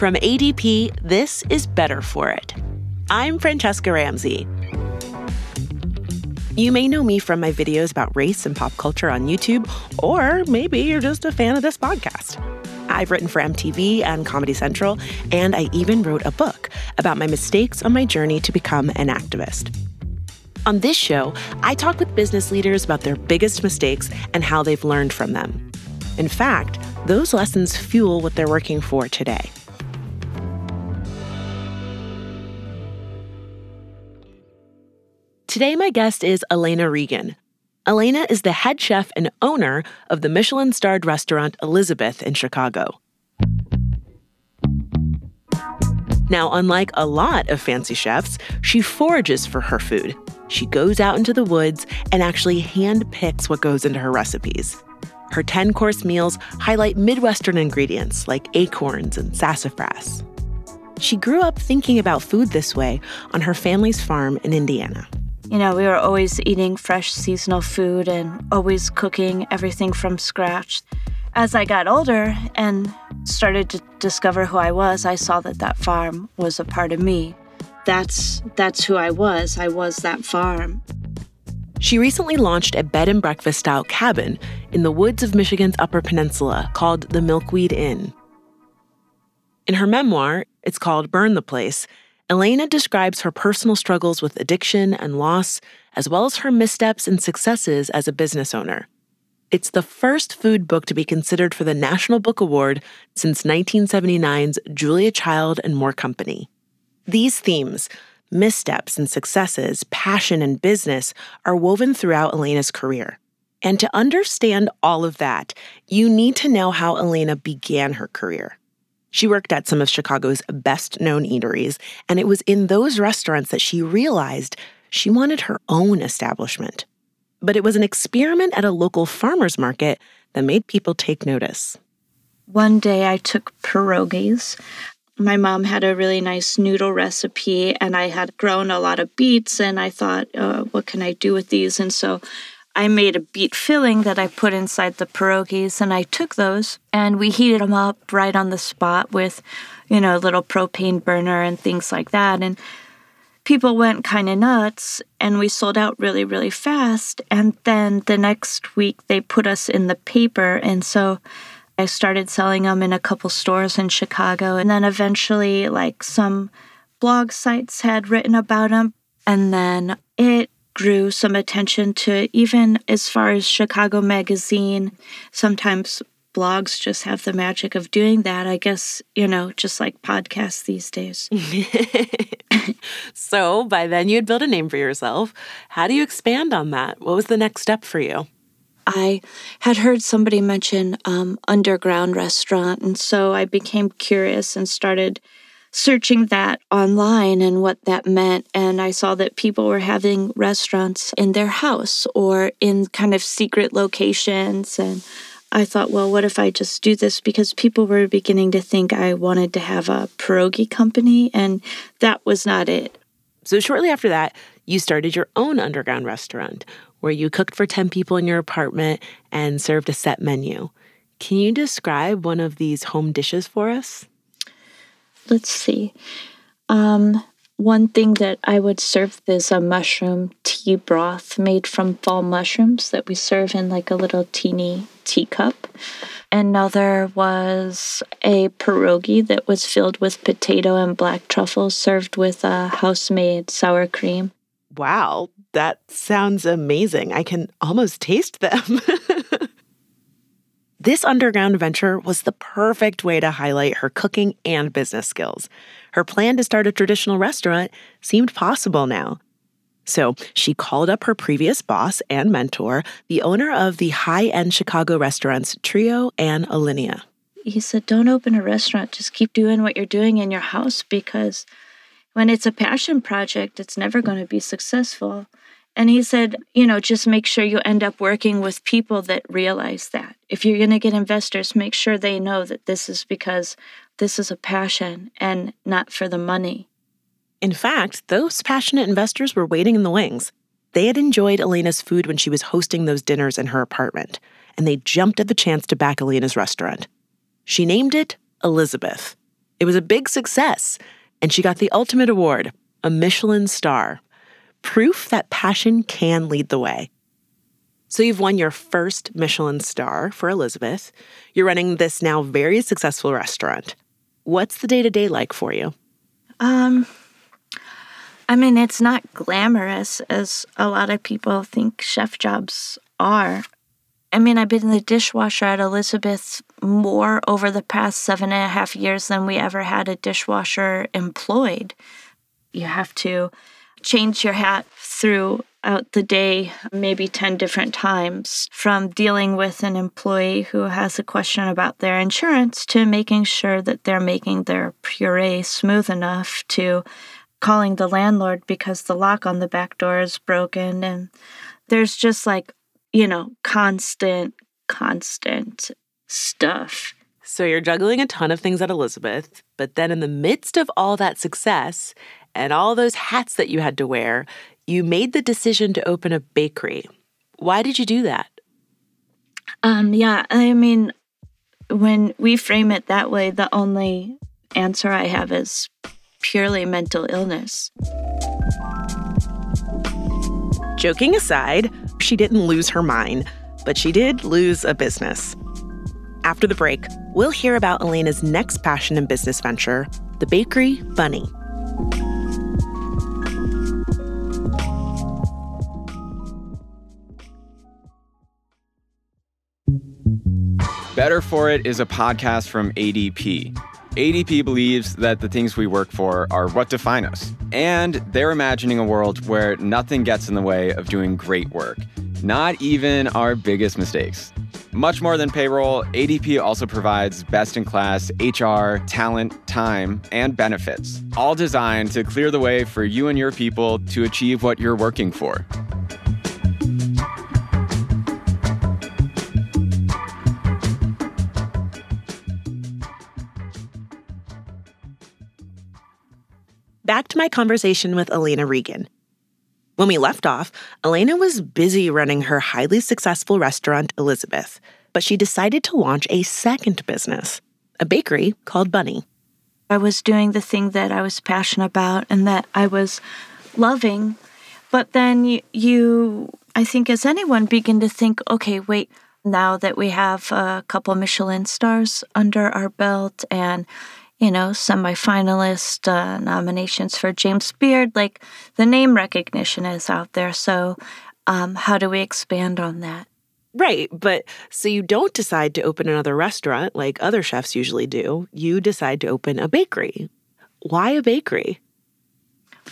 From ADP, this is Better for It. I'm Franchesca Ramsey. You may know me from my videos about race and pop culture on YouTube, or maybe you're just a fan of this podcast. I've written for MTV and Comedy Central, and I even wrote a book about my mistakes on my journey to become an activist. On this show, I talk with business leaders about their biggest mistakes and how they've learned from them. In fact, those lessons fuel what they're working for today. Today, my guest is Iliana Regan. Iliana is the head chef and owner of the Michelin starred restaurant Elizabeth in Chicago. Now, unlike a lot of fancy chefs, she forages for her food. She goes out into the woods and actually hand picks what goes into her recipes. Her 10 course meals highlight Midwestern ingredients like acorns and sassafras. She grew up thinking about food this way on her family's farm in Indiana. You know, we were always eating fresh seasonal food and always cooking everything from scratch. As I got older and started to discover who I was, I saw that that farm was a part of me. That's that's who I was. I was that farm. She recently launched a bed and breakfast style cabin in the woods of Michigan's Upper Peninsula called the Milkweed Inn. In her memoir, it's called Burn the Place, Iliana describes her personal struggles with addiction and loss, as well as her missteps and successes as a business owner. It's the first food book to be considered for the National Book Award since 1979's Julia Child and More Company. These themes, missteps and successes, passion and business are woven throughout Iliana's career. And to understand all of that, you need to know how Iliana began her career. She worked at some of Chicago's best known eateries, and it was in those restaurants that she realized she wanted her own establishment. But it was an experiment at a local farmer's market that made people take notice. One day I took pierogies my mom had a really nice noodle recipe and I had grown a lot of beets and I thought, uh, what can I do with these? And so I made a beet filling that I put inside the pierogies and I took those and we heated them up right on the spot with, you know, a little propane burner and things like that. And people went kind of nuts and we sold out really, really fast. And then the next week they put us in the paper. And so I started selling them in a couple stores in Chicago. And then eventually, like some blog sites had written about them. And then it grew some attention to even as far as Chicago Magazine. Sometimes blogs just have the magic of doing that. I guess, you know, just like podcasts these days. so by then you had built a name for yourself. How do you expand on that? What was the next step for you? I had heard somebody mention um, underground restaurant, and so I became curious and started searching that online and what that meant. And I saw that people were having restaurants in their house or in kind of secret locations. And I thought, well, what if I just do this? Because people were beginning to think I wanted to have a pierogi company, and that was not it. So, shortly after that, you started your own underground restaurant where you cooked for 10 people in your apartment and served a set menu. Can you describe one of these home dishes for us? Let's see. Um, one thing that I would serve is a mushroom tea broth made from fall mushrooms that we serve in like a little teeny teacup. Another was a pierogi that was filled with potato and black truffles served with a house made sour cream. Wow, that sounds amazing. I can almost taste them. this underground venture was the perfect way to highlight her cooking and business skills. Her plan to start a traditional restaurant seemed possible now. So she called up her previous boss and mentor, the owner of the high end Chicago restaurants Trio and Alinea. He said, Don't open a restaurant, just keep doing what you're doing in your house because when it's a passion project, it's never going to be successful. And he said, you know, just make sure you end up working with people that realize that. If you're going to get investors, make sure they know that this is because this is a passion and not for the money. In fact, those passionate investors were waiting in the wings. They had enjoyed Iliana's food when she was hosting those dinners in her apartment, and they jumped at the chance to back Iliana's restaurant. She named it Elizabeth. It was a big success, and she got the ultimate award a Michelin star. Proof that passion can lead the way. So you've won your first Michelin star for Elizabeth. You're running this now very successful restaurant. What's the day to day like for you? Um, I mean, it's not glamorous as a lot of people think chef jobs are. I mean, I've been the dishwasher at Elizabeth's more over the past seven and a half years than we ever had a dishwasher employed. You have to change your hat throughout uh, the day, maybe 10 different times, from dealing with an employee who has a question about their insurance to making sure that they're making their puree smooth enough to calling the landlord because the lock on the back door is broken. And there's just like, you know, constant, constant stuff. So you're juggling a ton of things at Elizabeth, but then in the midst of all that success and all those hats that you had to wear, you made the decision to open a bakery. Why did you do that? Um, yeah, I mean, when we frame it that way, the only answer I have is purely mental illness. Joking aside, she didn't lose her mind, but she did lose a business. After the break, we'll hear about Iliana's next passion and business venture, the bakery Bunny. Better for It is a podcast from ADP. ADP believes that the things we work for are what define us. And they're imagining a world where nothing gets in the way of doing great work, not even our biggest mistakes. Much more than payroll, ADP also provides best in class HR, talent, time, and benefits, all designed to clear the way for you and your people to achieve what you're working for. My conversation with Iliana Regan. When we left off, Iliana was busy running her highly successful restaurant, Elizabeth, but she decided to launch a second business, a bakery called Bunny. I was doing the thing that I was passionate about and that I was loving. But then you, you I think, as anyone, begin to think, okay, wait, now that we have a couple Michelin stars under our belt and you know, semifinalist uh, nominations for James Beard. Like the name recognition is out there. So, um, how do we expand on that? Right. But so you don't decide to open another restaurant like other chefs usually do. You decide to open a bakery. Why a bakery?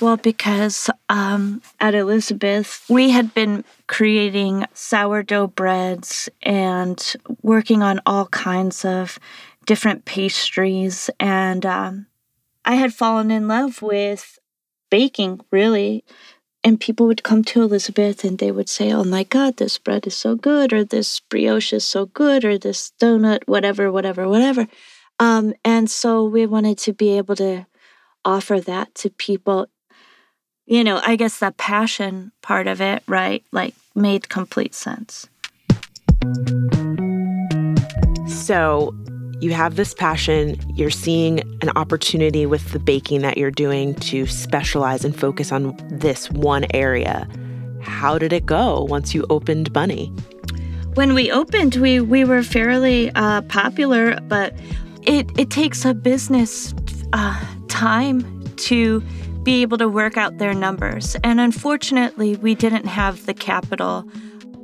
Well, because um, at Elizabeth, we had been creating sourdough breads and working on all kinds of different pastries. And um, I had fallen in love with baking, really. And people would come to Elizabeth and they would say, Oh my God, this bread is so good, or this brioche is so good, or this donut, whatever, whatever, whatever. Um, and so we wanted to be able to offer that to people. You know, I guess the passion part of it, right? Like made complete sense. So, you have this passion, you're seeing an opportunity with the baking that you're doing to specialize and focus on this one area. How did it go once you opened Bunny? When we opened, we, we were fairly uh, popular, but it, it takes a business uh, time to be able to work out their numbers. And unfortunately, we didn't have the capital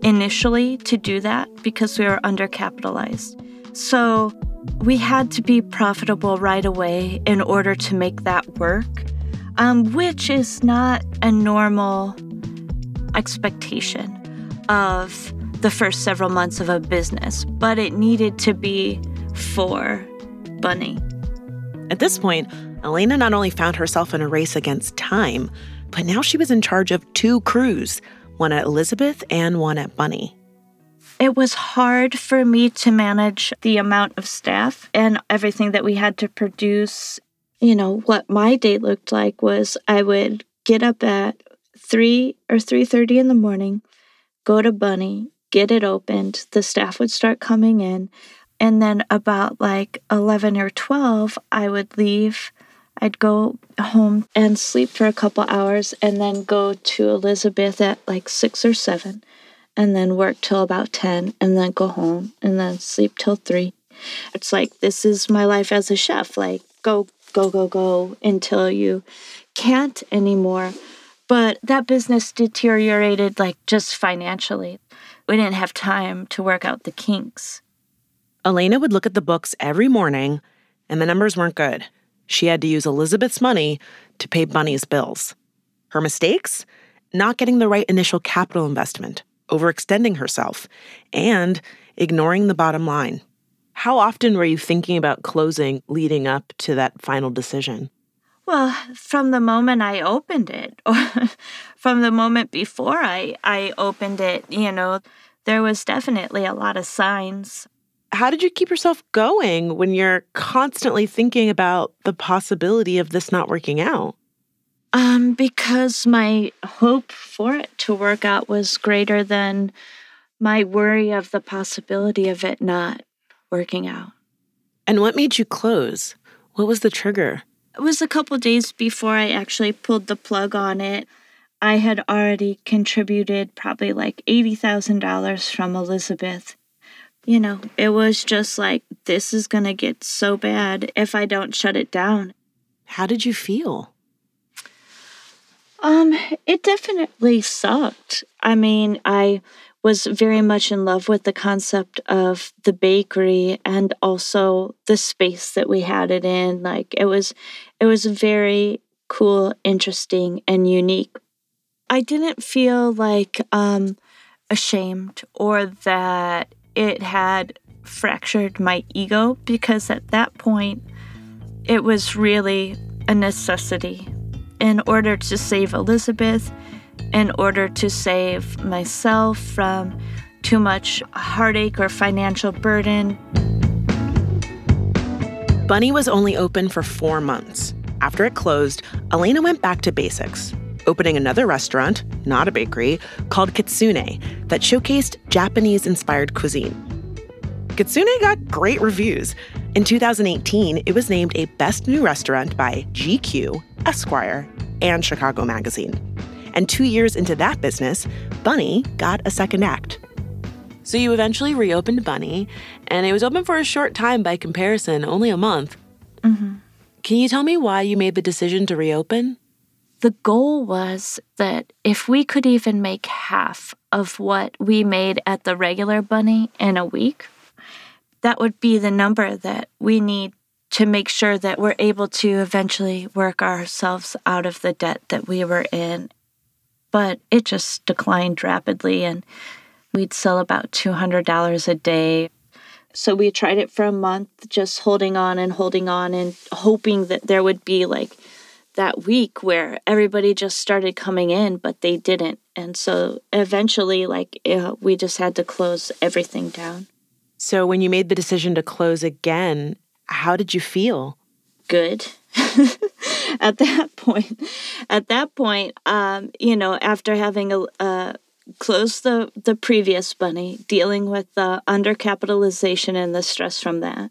initially to do that because we were undercapitalized. So we had to be profitable right away in order to make that work, um, which is not a normal expectation of the first several months of a business, but it needed to be for Bunny. At this point, Iliana not only found herself in a race against time, but now she was in charge of two crews one at Elizabeth and one at Bunny. It was hard for me to manage the amount of staff and everything that we had to produce. You know, what my day looked like was I would get up at 3 or 3:30 in the morning, go to Bunny, get it opened, the staff would start coming in. And then about like 11 or 12, I would leave. I'd go home and sleep for a couple hours and then go to Elizabeth at like 6 or 7 and then work till about 10 and then go home and then sleep till 3. It's like this is my life as a chef. Like go go go go until you can't anymore. But that business deteriorated like just financially. We didn't have time to work out the kinks. Iliana would look at the books every morning, and the numbers weren't good. She had to use Elizabeth's money to pay Bunny's bills. Her mistakes? Not getting the right initial capital investment, overextending herself, and ignoring the bottom line. How often were you thinking about closing leading up to that final decision? Well, from the moment I opened it, or from the moment before I, I opened it, you know, there was definitely a lot of signs. How did you keep yourself going when you're constantly thinking about the possibility of this not working out? Um, because my hope for it to work out was greater than my worry of the possibility of it not working out. And what made you close? What was the trigger? It was a couple days before I actually pulled the plug on it. I had already contributed probably like $80,000 from Elizabeth. You know, it was just like, this is going to get so bad if I don't shut it down. How did you feel? Um, it definitely sucked. I mean, I was very much in love with the concept of the bakery and also the space that we had it in. Like it was it was very cool interesting and unique. I didn't feel like um ashamed or that it had fractured my ego because at that point it was really a necessity in order to save elizabeth in order to save myself from too much heartache or financial burden. Bunny was only open for four months. After it closed, Iliana went back to basics, opening another restaurant, not a bakery, called Kitsune that showcased Japanese inspired cuisine. Kitsune got great reviews. In 2018, it was named a Best New Restaurant by GQ, Esquire, and Chicago Magazine. And two years into that business, Bunny got a second act. So you eventually reopened Bunny, and it was open for a short time by comparison, only a month. Mm-hmm. Can you tell me why you made the decision to reopen? The goal was that if we could even make half of what we made at the regular Bunny in a week, that would be the number that we need to make sure that we're able to eventually work ourselves out of the debt that we were in but it just declined rapidly and we'd sell about $200 a day. So we tried it for a month, just holding on and holding on and hoping that there would be like that week where everybody just started coming in, but they didn't. And so eventually, like, we just had to close everything down. So when you made the decision to close again, how did you feel? Good. at that point, at that point, um, you know, after having a, uh, closed the the previous bunny, dealing with the undercapitalization and the stress from that,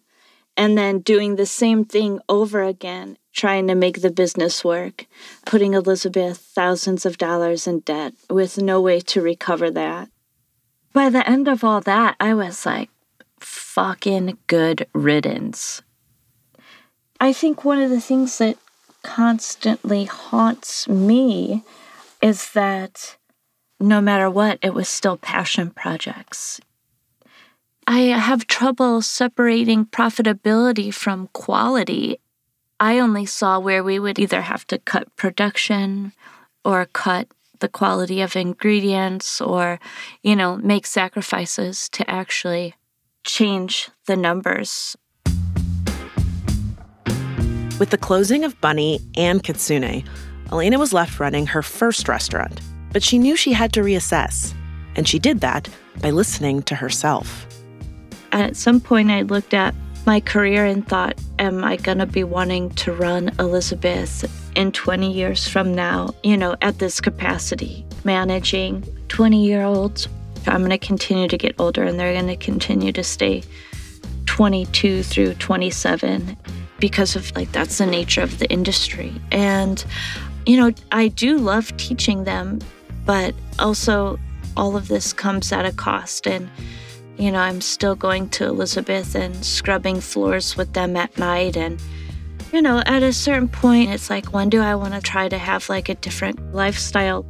and then doing the same thing over again, trying to make the business work, putting Elizabeth thousands of dollars in debt with no way to recover that. By the end of all that, I was like, fucking good riddance. I think one of the things that constantly haunts me is that no matter what, it was still passion projects. I have trouble separating profitability from quality. I only saw where we would either have to cut production or cut the quality of ingredients or, you know, make sacrifices to actually change the numbers. With the closing of Bunny and Kitsune, Iliana was left running her first restaurant. But she knew she had to reassess, and she did that by listening to herself. At some point, I looked at my career and thought, am I going to be wanting to run Elizabeth in 20 years from now, you know, at this capacity, managing 20 year olds? I'm going to continue to get older and they're going to continue to stay 22 through 27 because of like that's the nature of the industry. And, you know, I do love teaching them, but also all of this comes at a cost. And, you know, I'm still going to Elizabeth and scrubbing floors with them at night. And, you know, at a certain point, it's like, when do I want to try to have like a different lifestyle?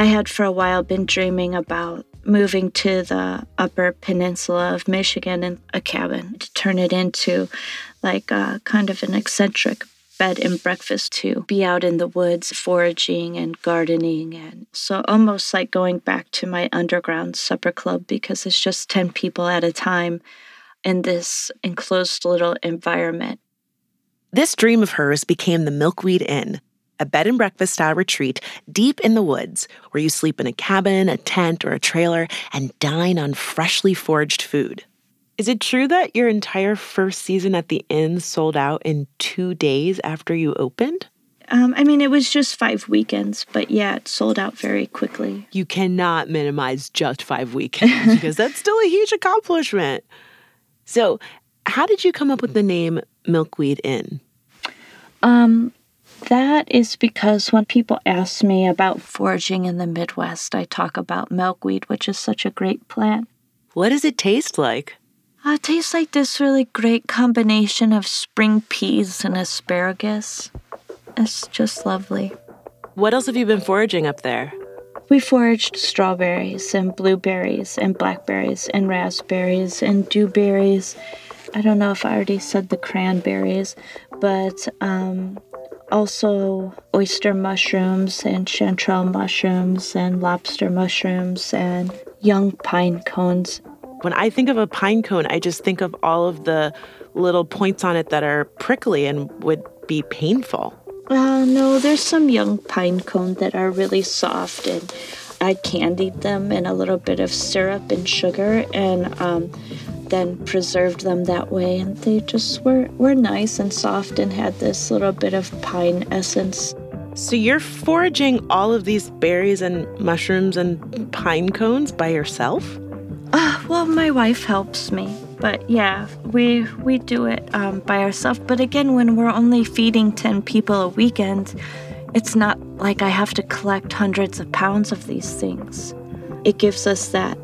I had for a while been dreaming about moving to the upper peninsula of Michigan in a cabin to turn it into like a, kind of an eccentric bed and breakfast to be out in the woods foraging and gardening and so almost like going back to my underground supper club because it's just 10 people at a time in this enclosed little environment. This dream of hers became the Milkweed Inn, a bed and breakfast style retreat deep in the woods where you sleep in a cabin, a tent, or a trailer and dine on freshly foraged food. Is it true that your entire first season at the inn sold out in two days after you opened? Um, I mean, it was just five weekends, but yeah, it sold out very quickly. You cannot minimize just five weekends because that's still a huge accomplishment. So, how did you come up with the name Milkweed Inn? Um, that is because when people ask me about foraging in the Midwest, I talk about milkweed, which is such a great plant. What does it taste like? Uh, it tastes like this really great combination of spring peas and asparagus. It's just lovely. What else have you been foraging up there? We foraged strawberries and blueberries and blackberries and raspberries and dewberries. I don't know if I already said the cranberries, but um, also oyster mushrooms and chanterelle mushrooms and lobster mushrooms and young pine cones when I think of a pine cone, I just think of all of the little points on it that are prickly and would be painful. Uh, no, there's some young pine cone that are really soft, and I candied them in a little bit of syrup and sugar, and um, then preserved them that way, and they just were were nice and soft and had this little bit of pine essence. So you're foraging all of these berries and mushrooms and pine cones by yourself? Uh, well, my wife helps me, but yeah, we we do it um, by ourselves. But again, when we're only feeding ten people a weekend, it's not like I have to collect hundreds of pounds of these things. It gives us that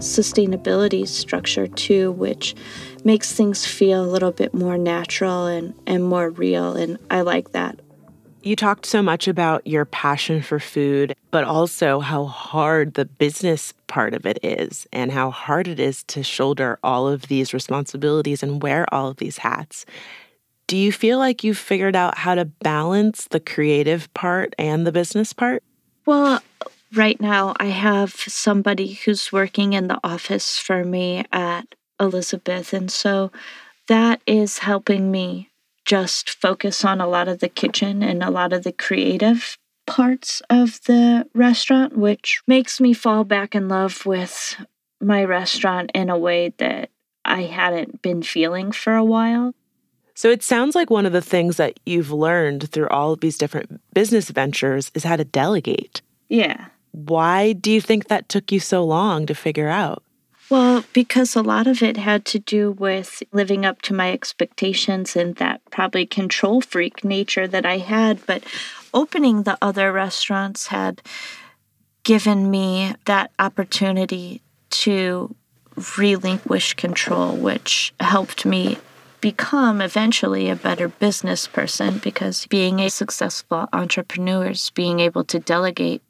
sustainability structure too, which makes things feel a little bit more natural and, and more real. And I like that. You talked so much about your passion for food, but also how hard the business part of it is and how hard it is to shoulder all of these responsibilities and wear all of these hats. Do you feel like you've figured out how to balance the creative part and the business part? Well, right now I have somebody who's working in the office for me at Elizabeth. And so that is helping me just focus on a lot of the kitchen and a lot of the creative parts of the restaurant, which makes me fall back in love with my restaurant in a way that I hadn't been feeling for a while. So it sounds like one of the things that you've learned through all of these different business ventures is how to delegate. Yeah. Why do you think that took you so long to figure out? Well, because a lot of it had to do with living up to my expectations and that probably control freak nature that I had. But opening the other restaurants had given me that opportunity to relinquish control, which helped me become eventually a better business person because being a successful entrepreneur is being able to delegate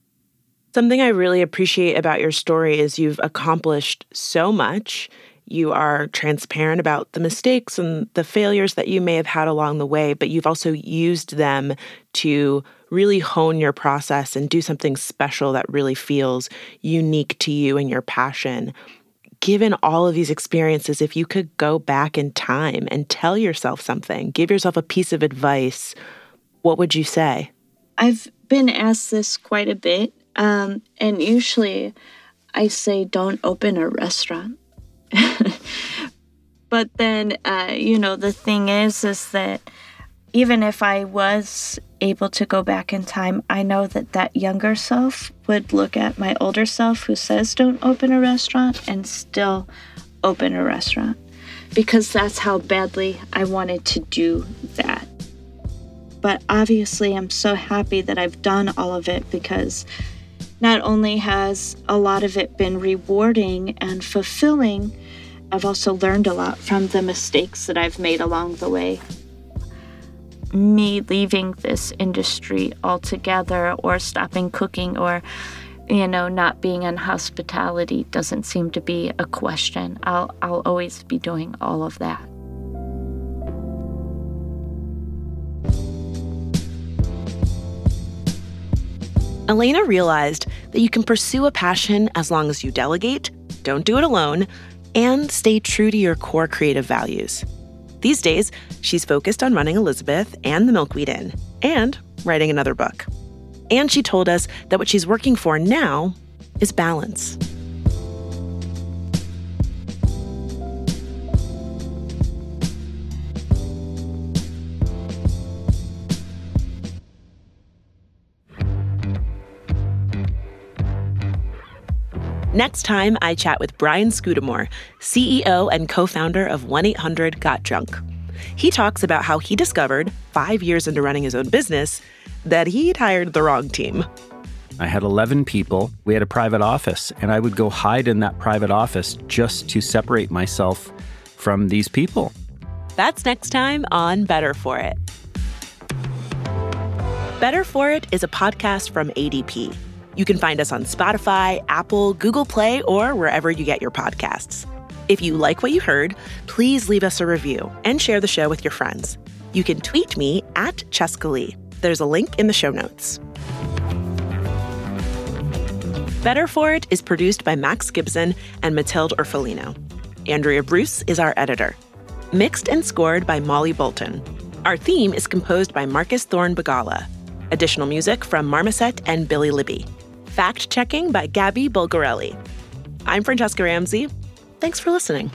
Something I really appreciate about your story is you've accomplished so much. You are transparent about the mistakes and the failures that you may have had along the way, but you've also used them to really hone your process and do something special that really feels unique to you and your passion. Given all of these experiences, if you could go back in time and tell yourself something, give yourself a piece of advice, what would you say? I've been asked this quite a bit um, and usually I say, don't open a restaurant. but then, uh, you know, the thing is, is that even if I was able to go back in time, I know that that younger self would look at my older self who says don't open a restaurant and still open a restaurant. because that's how badly I wanted to do that. But obviously, I'm so happy that I've done all of it because not only has a lot of it been rewarding and fulfilling, I've also learned a lot from the mistakes that I've made along the way. Me leaving this industry altogether or stopping cooking or you know not being in hospitality doesn't seem to be a question. I'll I'll always be doing all of that. Iliana realized that you can pursue a passion as long as you delegate, don't do it alone, and stay true to your core creative values. These days, she's focused on running Elizabeth and the Milkweed Inn and writing another book. And she told us that what she's working for now is balance. Next time, I chat with Brian Scudamore, CEO and co founder of 1 800 Got Junk. He talks about how he discovered, five years into running his own business, that he'd hired the wrong team. I had 11 people. We had a private office, and I would go hide in that private office just to separate myself from these people. That's next time on Better For It. Better For It is a podcast from ADP. You can find us on Spotify, Apple, Google Play, or wherever you get your podcasts. If you like what you heard, please leave us a review and share the show with your friends. You can tweet me at chescaleigh. There's a link in the show notes. Better For It is produced by Max Gibson and Matilde Orfolino. Andrea Bruce is our editor. Mixed and scored by Molly Bolton. Our theme is composed by Marcus Thorne Bagala. Additional music from Marmoset and Billy Libby. Fact checking by Gabby Bulgarelli. I'm Franchesca Ramsey. Thanks for listening.